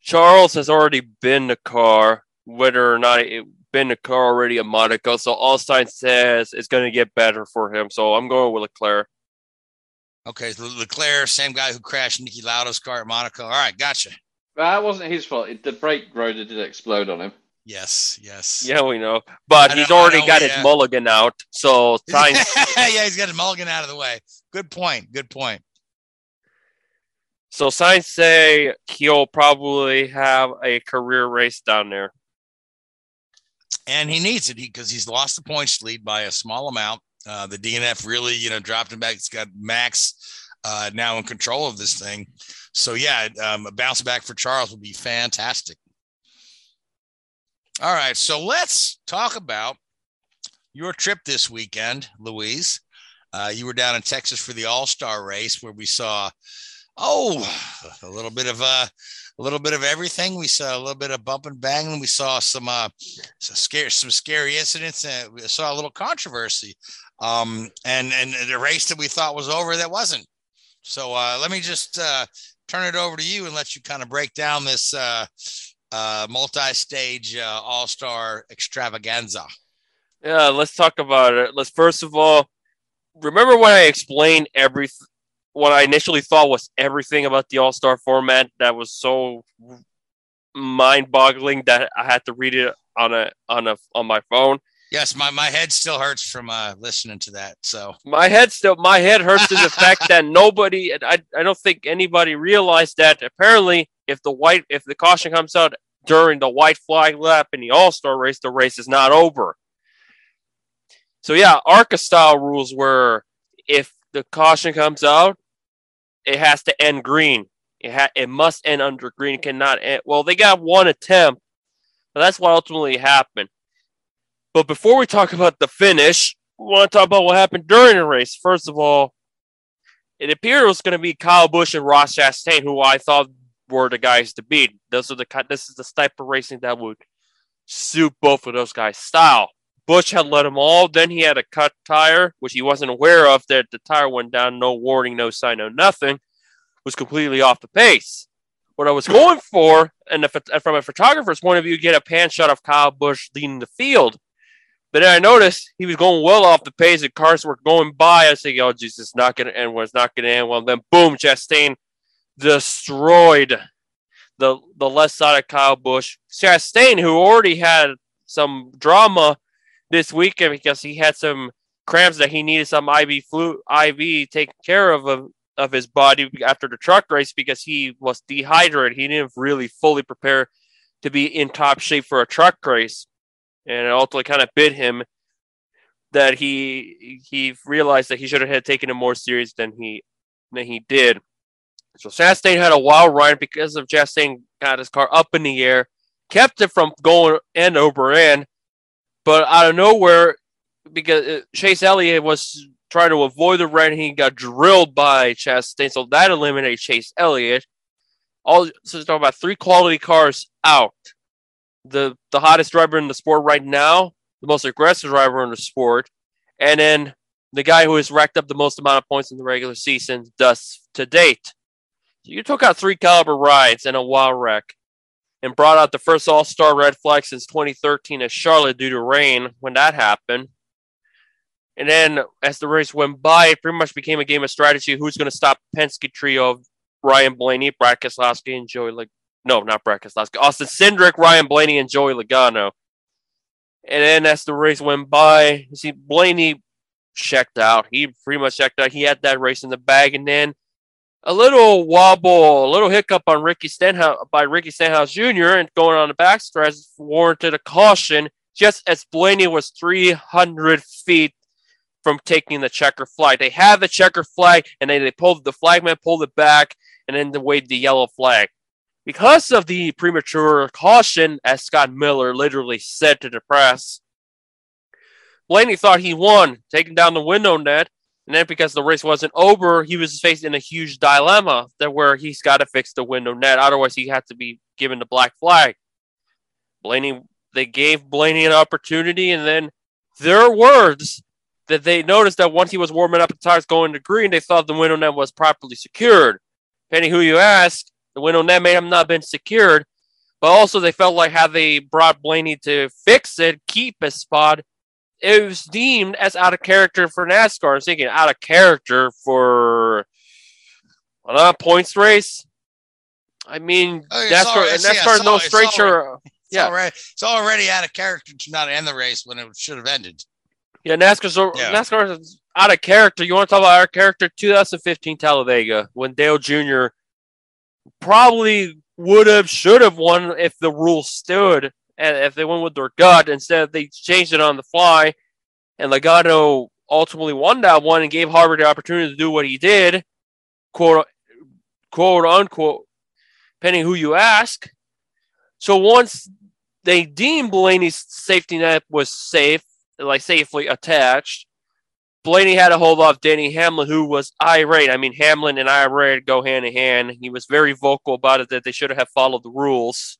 Charles has already been the car, whether or not it been the car already at Monaco. So all signs says it's going to get better for him. So I'm going with Leclerc. Okay, so Leclerc, same guy who crashed Niki Lauda's car at Monaco. All right, gotcha. That wasn't his fault. The brake rotor did explode on him. Yes, yes. Yeah, we know. But know, he's already know, got yeah. his uh, mulligan out. So yeah, he's got his mulligan out of the way. Good point. Good point. So signs say he'll probably have a career race down there. And he needs it because he's lost the points lead by a small amount. Uh, the DNF really, you know, dropped him back. It's got Max uh, now in control of this thing. So yeah, um, a bounce back for Charles would be fantastic. All right, so let's talk about your trip this weekend, Louise. Uh, you were down in Texas for the All Star race, where we saw, oh, a little bit of uh, a little bit of everything. We saw a little bit of bump and bang, and we saw some uh, some scary some scary incidents, and we saw a little controversy, um, and and the race that we thought was over that wasn't. So uh, let me just uh, turn it over to you and let you kind of break down this uh, uh, multi-stage uh, all-star extravaganza. Yeah, let's talk about it. Let's first of all remember when I explained every what I initially thought was everything about the all-star format that was so mind-boggling that I had to read it on a on a on my phone. Yes, my, my head still hurts from uh, listening to that. So my head still my head hurts to the fact that nobody I, I don't think anybody realized that apparently if the white if the caution comes out during the white flag lap in the All Star race, the race is not over. So yeah, ARCA style rules were if the caution comes out, it has to end green. It ha- it must end under green. It cannot end. Well, they got one attempt, but that's what ultimately happened. But before we talk about the finish, we want to talk about what happened during the race. First of all, it appeared it was going to be Kyle Busch and Ross Chastain, who I thought were the guys to beat. Those are the this is the type of racing that would suit both of those guys' style. Busch had let him all. Then he had a cut tire, which he wasn't aware of. That the tire went down, no warning, no sign, no nothing. Was completely off the pace. What I was going for, and from a photographer's point of view, get a pan shot of Kyle Busch leading the field. But then I noticed he was going well off the pace, and cars were going by. I was thinking, "Oh, Jesus, it's not going to end well. It's not going to end well." And then, boom, Chastain destroyed the the left side of Kyle Busch. Chastain, who already had some drama this weekend because he had some cramps that he needed some IV flu IV taken care of, of of his body after the truck race because he was dehydrated. He didn't really fully prepare to be in top shape for a truck race, and it ultimately kind of bit him that he he realized that he should have taken it more serious than he than he did. So Chastain had a wild ride because of Chastain got his car up in the air, kept it from going end over end, but out of nowhere, because uh, Chase Elliott was trying to avoid the red, he got drilled by Chastain, so that eliminated Chase Elliott. All so talking about three quality cars out. The the hottest driver in the sport right now, the most aggressive driver in the sport, and then the guy who has racked up the most amount of points in the regular season thus to date. So you took out three caliber rides and a wild wreck and brought out the first All Star red flag since 2013 at Charlotte due to rain when that happened. And then as the race went by, it pretty much became a game of strategy. Who's going to stop Penske trio of Ryan Blaney, Brad Keselowski, and Joey No, not Brad Keselowski. Austin Cindric, Ryan Blaney, and Joey Logano. And then as the race went by, you see Blaney checked out. He pretty much checked out. He had that race in the bag. And then a little wobble, a little hiccup on Ricky Stenhouse by Ricky Stenhouse Jr. and going on the backstretch warranted a caution just as Blaney was 300 feet from taking the checker flag. They had the checker flag and then they pulled the flagman pulled it back and then they waved the yellow flag. Because of the premature caution, as Scott Miller literally said to the press, Blaney thought he won, taking down the window net, and then because the race wasn't over, he was facing a huge dilemma that where he's got to fix the window net. Otherwise, he had to be given the black flag. Blaney, they gave Blaney an opportunity, and then their words that they noticed that once he was warming up the tires going to green, they thought the window net was properly secured. Depending who you ask, the window net may have not been secured, but also they felt like how they brought Blaney to fix it, keep his spot, it was deemed as out of character for NASCAR. I was thinking out of character for a points race. I mean, Oh, it's NASCAR, yeah, NASCAR it's no straight already- It's Yeah. already it's already out of character to not end the race when it should have ended. Yeah, NASCAR's Yeah. NASCAR is out of character. You want to talk about out of character? 2015 Talladega when Dale Jr. probably would have, should have won if the rules stood and if they went with their gut. Instead, they changed it on the fly, and Logano ultimately won that one and gave Harvick the opportunity to do what he did, quote quote unquote, depending who you ask. So once they deemed Blaney's safety net was safe, like safely attached, Blaney had to hold off Danny Hamlin, who was irate. I mean, Hamlin and irate go hand in hand. He was very vocal about it that they should have followed the rules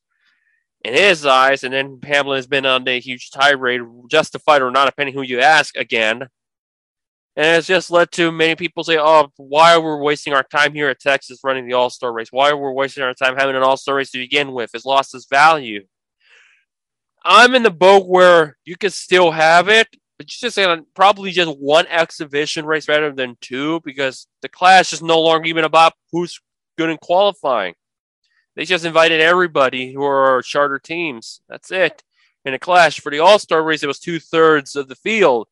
in his eyes. And then Hamlin has been on a huge tirade, justified or not, depending who you ask again. And it's just led to many people say, oh, why are we wasting our time here at Texas running the All Star race? Why are we wasting our time having an All Star race to begin with? It's lost its value. I'm in the boat where you can still have it, but you just say probably just one exhibition race rather than two because the clash is no longer even about who's good in qualifying. They just invited everybody who are charter teams. That's it. In a clash for the All Star race, it was two thirds of the field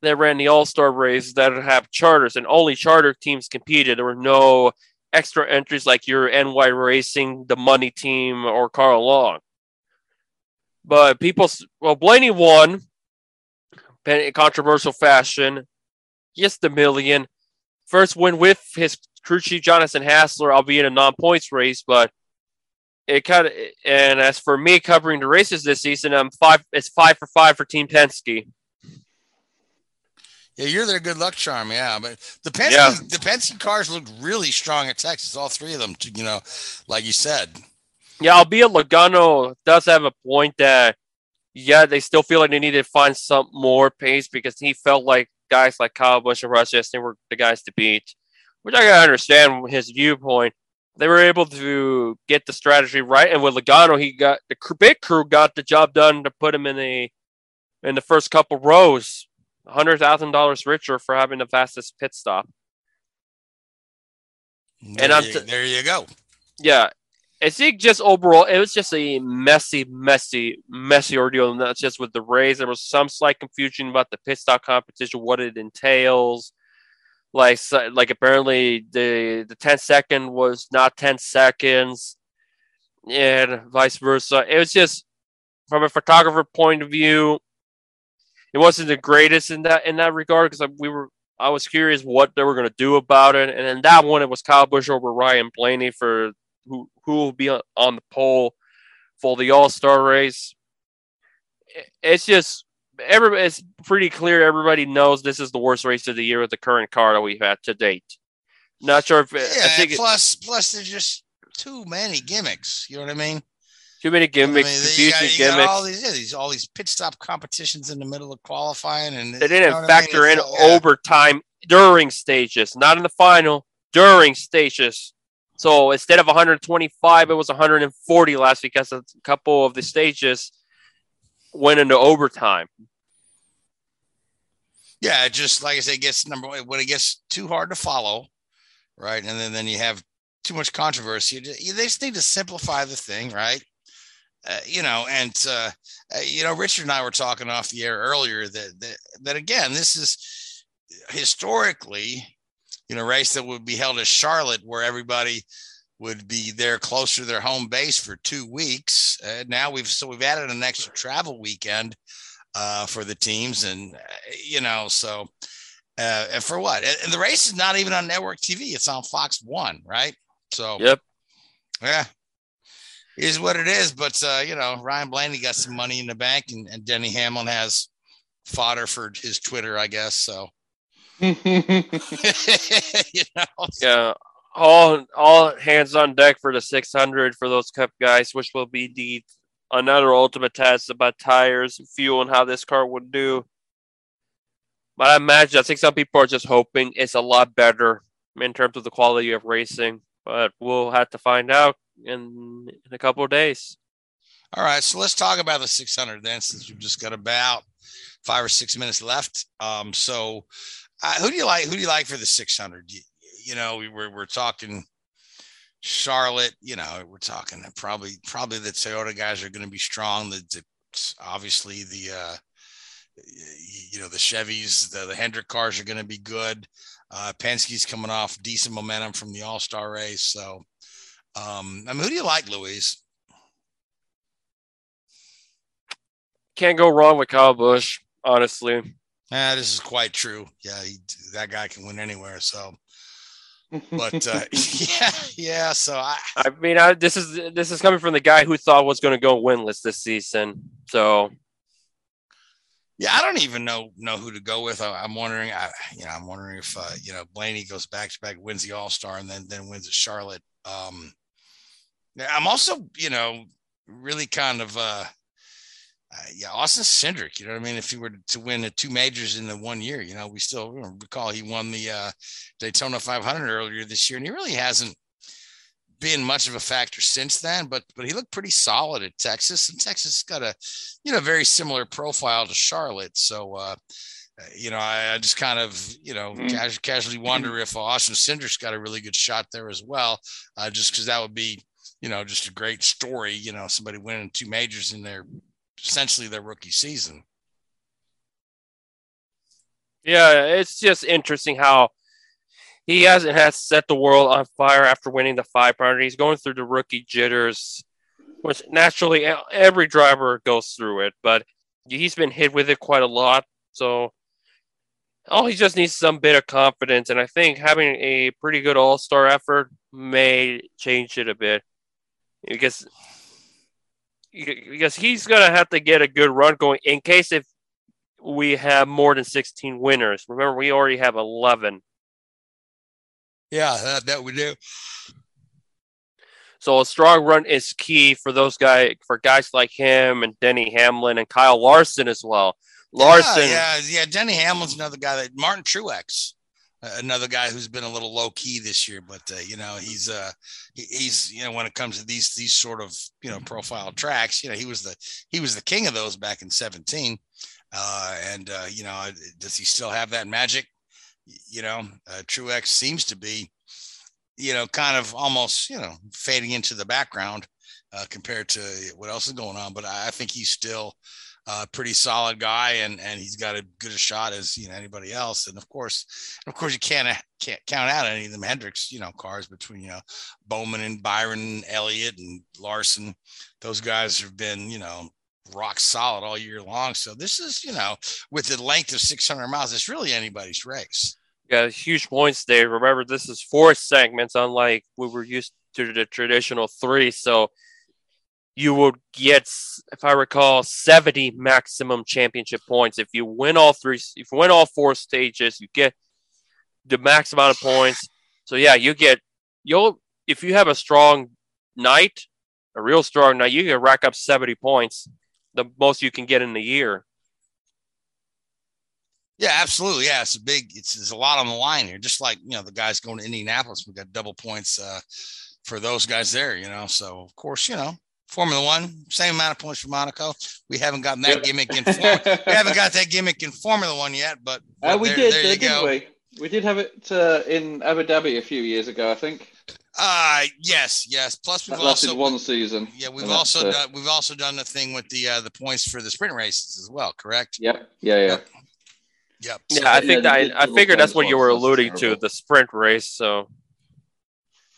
that ran the All Star race that have charters, and only charter teams competed. There were no extra entries like your NY Racing, the Money Team, or Carl Long. But people, well, Blaney won controversial fashion. Yes, the million. First win with his crew chief Jonathan Hassler, albeit a non points race, but it kind of and as for me covering the races this season, I'm five. It's five for five for Team Penske. Yeah, you're their good luck charm. Yeah, but the Penske, Yeah. the Penske cars looked really strong at Texas. All three of them, you know, like you said. Yeah, albeit Logano does have a point that yeah, they still feel like they needed to find some more pace because he felt like guys like Kyle Busch and Russ Chastain were the guys to beat, which I can understand his viewpoint. They were able to get the strategy right, and with Logano, he got the big crew got the job done to put him in the in the first couple rows, hundred thousand dollars richer for having the fastest pit stop. There, I'm t- there you go. Yeah. I think just overall, it was just a messy, messy, messy ordeal. And that's just with the Rays. There was some slight confusion about the pit stop competition, what it entails. Like, like apparently the the 10 second was not 10 seconds, and vice versa. It was just from a photographer point of view, it wasn't the greatest in that in that regard because we were I was curious what they were going to do about it, and then that one it was Kyle Busch over Ryan Blaney for who who will be on, the pole for the All Star race. It's just every it's pretty clear. Everybody knows this is the worst race of the year with the current car that we've had to date. Not sure if I Yeah, think it- plus plus there's just too many gimmicks. You know what I mean? too many gimmicks, I mean, you got, you gimmicks. all these, yeah, these all these pit stop competitions in the middle of qualifying, and They didn't know what I mean? factor in It's all- yeah. overtime during stages, not in the final, during stages. So instead of 125, it was 140 last week because a couple of the stages went into overtime. Yeah, just like I said, it gets number one when it gets too hard to follow, right? And then then you have too much controversy. You They just need to simplify the thing, right? Uh, you know, and uh, uh, you know, Richard and I were talking off the air earlier that that, that again, this is historically, you know, race that would be held at Charlotte, where everybody would be there closer to their home base for two weeks. Uh, now we've so we've added an extra travel weekend uh, for the teams, and uh, you know, so uh, and for what? And, and the race is not even on network TV; it's on Fox One, right? So Yep. yeah, is what it is. But uh, you know, Ryan Blaney got some money in the bank, and, and Denny Hamlin has fodder for his Twitter, I guess. So you know, Yeah, all all hands on deck for the 600 for those Cup guys, which will be the another ultimate test about tires, fuel, and how this car would do. But I imagine I think some people are just hoping it's a lot better in terms of the quality of racing. But we'll have to find out in in a couple of days. All right, so let's talk about the 600 then, since we've just got about five or six minutes left. Um, so, uh, who do you like? Who do you like for the 600? You, you know, we were we're talking Charlotte. You know, we're talking probably probably the Toyota guys are going to be strong. The, the obviously the uh, you know the Chevys, the, the Hendrick cars are going to be good. Uh, Penske's coming off decent momentum from the All Star race. So, um, I mean, who do you like, Louise? Can't go wrong with Kyle Busch, honestly. Yeah, this is quite true. Yeah, he, that guy can win anywhere. So, but uh, yeah, yeah. So I, I mean, I, this is this is coming from the guy who thought was going to go winless this season. So yeah, I don't even know know who to go with. I, I'm wondering. I, you know, I'm wondering if uh, you know Blaney goes back to back, wins the All Star, and then then wins at Charlotte. Um, yeah, I'm also you know really kind of uh, uh, yeah, Austin Cindric. You know what I mean? If he were to win the two majors in the one year, you know, we still recall he won the uh, Daytona 500 earlier this year, and he really hasn't been much of a factor since then. But but he looked pretty solid at Texas, and Texas got a you know very similar profile to Charlotte. So uh, you know, I, I just kind of you know Mm. casu- casually wonder if Austin Cindric's got a really good shot there as well, uh, just because that would be you know just a great story. You know, somebody winning two majors in their essentially their rookie season. yeah, it's just interesting how he hasn't has set the world on fire after winning the five 500. He's going through the rookie jitters, which naturally every driver goes through it, but he's been hit with it quite a lot. So all he just needs some bit of confidence, and I think having a pretty good All Star effort may change it a bit. because because he's gonna have to get a good run going in case if we have more than 16 winners. Remember, we already have 11. Yeah, that, that we do. So a strong run is key for those guys, for guys like him and Denny Hamlin and Kyle Larson as well. Larson, yeah, yeah, yeah. Denny Hamlin's another guy that Martin Truex, another guy who's been a little low key this year, but uh, you know he's uh he, he's you know when it comes to these these sort of you know profile tracks, you know he was the he was the king of those back in seventeen, uh, and uh, you know does he still have that magic? You know, uh, Truex seems to be you know, kind of almost, you know, fading into the background uh, compared to what else is going on. But I think he's still a pretty solid guy, and and he's got as good a shot as you know anybody else. And of course, of course, you can't can't count out any of them Hendricks, you know, cars between you know Bowman and Byron, Elliott and Larson. Those guys have been, you know, rock solid all year long. So this is, you know, with the length of 600 miles, it's really anybody's race. Yeah, huge points there. Remember, this is four segments, unlike we were used to the traditional three. So you would get, if I recall, 70 maximum championship points. If you win all three, if you win all four stages, you get the max amount of points. So yeah, you get you'll if you have a strong night, a real strong night, you can rack up 70 points, the most you can get in a year. Yeah, absolutely. Yeah, it's a big. It's there's a lot on the line here. Just like you know the guys going to Indianapolis, we got double points uh, for those guys there. You know, so of course you know Formula One, same amount of points for Monaco. We haven't gotten that gimmick in. Form, we haven't got that gimmick in Formula One yet, but, but uh, we there, did. There uh, you go. We? we did have it uh, in Abu Dhabi a few years ago, I think. Uh yes, yes. Plus we've that also one season. Yeah, we've also uh, done we've also done the thing with the uh, the points for the sprint races as well. Correct? Yep. Yeah. Yeah. Yep. Yep. Yeah, So- I think that I, I figured that's what you were That's alluding to, the sprint race. So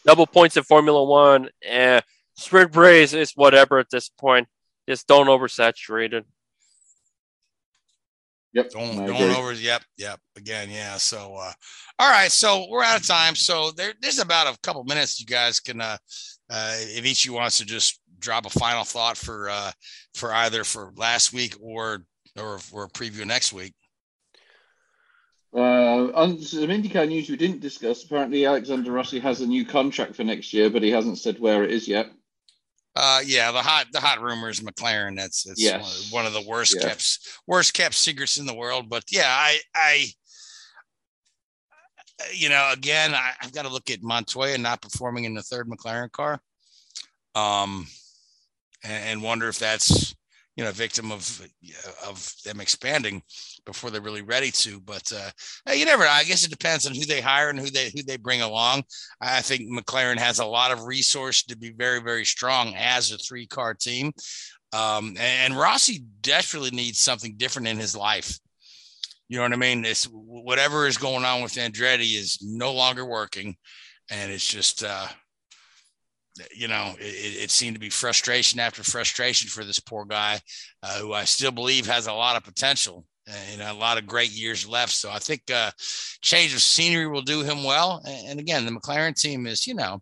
double points in Formula One, eh, sprint race is whatever at this point. Just don't oversaturate it. Yep. Going, I going agree. over. Yep. Yep. Again. Yeah. So, uh, all right. So we're out of time. So there, there's about a couple minutes. You guys can, uh, uh, if each of you wants to just drop a final thought for, uh, for either for last week or, or, or preview next week. Uh, on some IndyCar news we didn't discuss, apparently Alexander Rossi has a new contract for next year, but he hasn't said where it is yet. Uh, yeah, the hot the hot rumor is McLaren. That's it's Yes. one, one of the worst Yeah. kept worst kept secrets in the world. But yeah, I I you know again I, I've got to look at Montoya not performing in the third McLaren car, um, and, and wonder if that's you know victim of of them expanding before they're really ready to. But uh, you never. I guess it depends on who they hire and who they who they bring along. I think McLaren has a lot of resource to be very very strong as a three car team. Um, and, and Rossi desperately needs something different in his life. You know what I mean? It's whatever is going on with Andretti is no longer working, and it's just uh, you know it, it seemed to be frustration after frustration for this poor guy, uh, who I still believe has a lot of potential and a lot of great years left. So I think uh, change of scenery will do him well. And, and again, the McLaren team is you know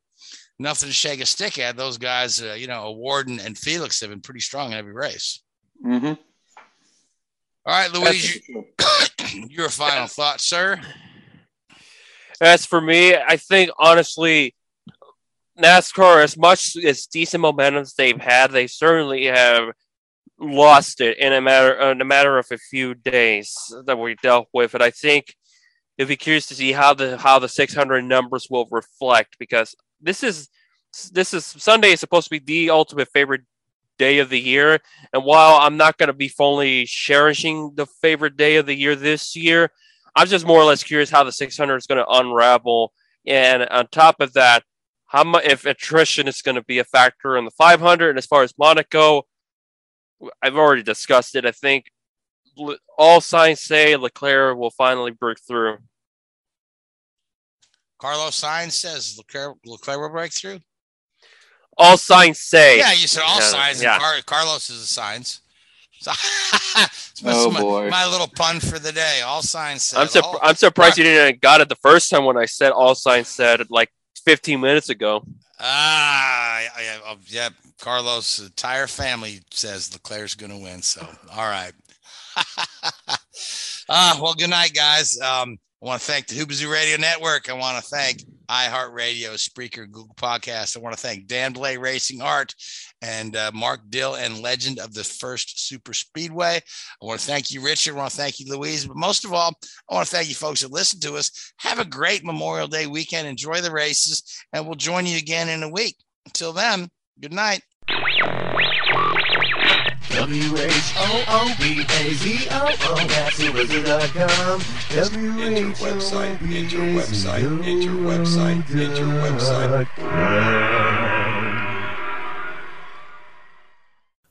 nothing to shake a stick at. Those guys, uh, you know, O'Ward and, and Felix have been pretty strong in every race. Mm-hmm. All right, Luigi, your final thought, sir. As for me, I think honestly, NASCAR, as much as decent momentum they've had, they certainly have lost it in a matter in a matter of a few days that we dealt with it. I think it'd be curious to see how the how the 600 numbers will reflect because this is this is Sunday is supposed to be the ultimate favorite day of the year, and while I'm not going to be fully cherishing the favorite day of the year this year, I'm just more or less curious how the 600 is going to unravel, and on top of that, how much if attrition is going to be a factor in the 500, and as far as Monaco, I've already discussed it. I think all signs say Leclerc will finally break through. Carlos Sainz says Leclerc, Leclerc will break through. All signs say. Yeah, you said all Yeah, signs. yeah. And Car- Carlos is a signs. So my, Oh, my- boy. my little pun for the day. All signs said. I'm, sur- all- I'm surprised you didn't got it the first time when I said all signs said like 15 minutes ago. Ah, yeah, uh, yeah. Carlos' entire family says Leclerc's going to win. So, all right. Ah, well, good night, guys. Um, I want to thank the Whoobazoo Radio Network. I want to thank iHeartRadio, Spreaker, Google Podcast. I want to thank Dan Blay Racing Art and uh, Mark Dill and legend of the first Super Speedway. I want to thank you, Richard. I want to thank you, Louise. But most of all, I want to thank you folks that listen to us. Have a great Memorial Day weekend. Enjoy the races, and we'll join you again in a week. Until then, good night. W-H-O-O-B-A-Z-O-O, enter website, enter website, enter website.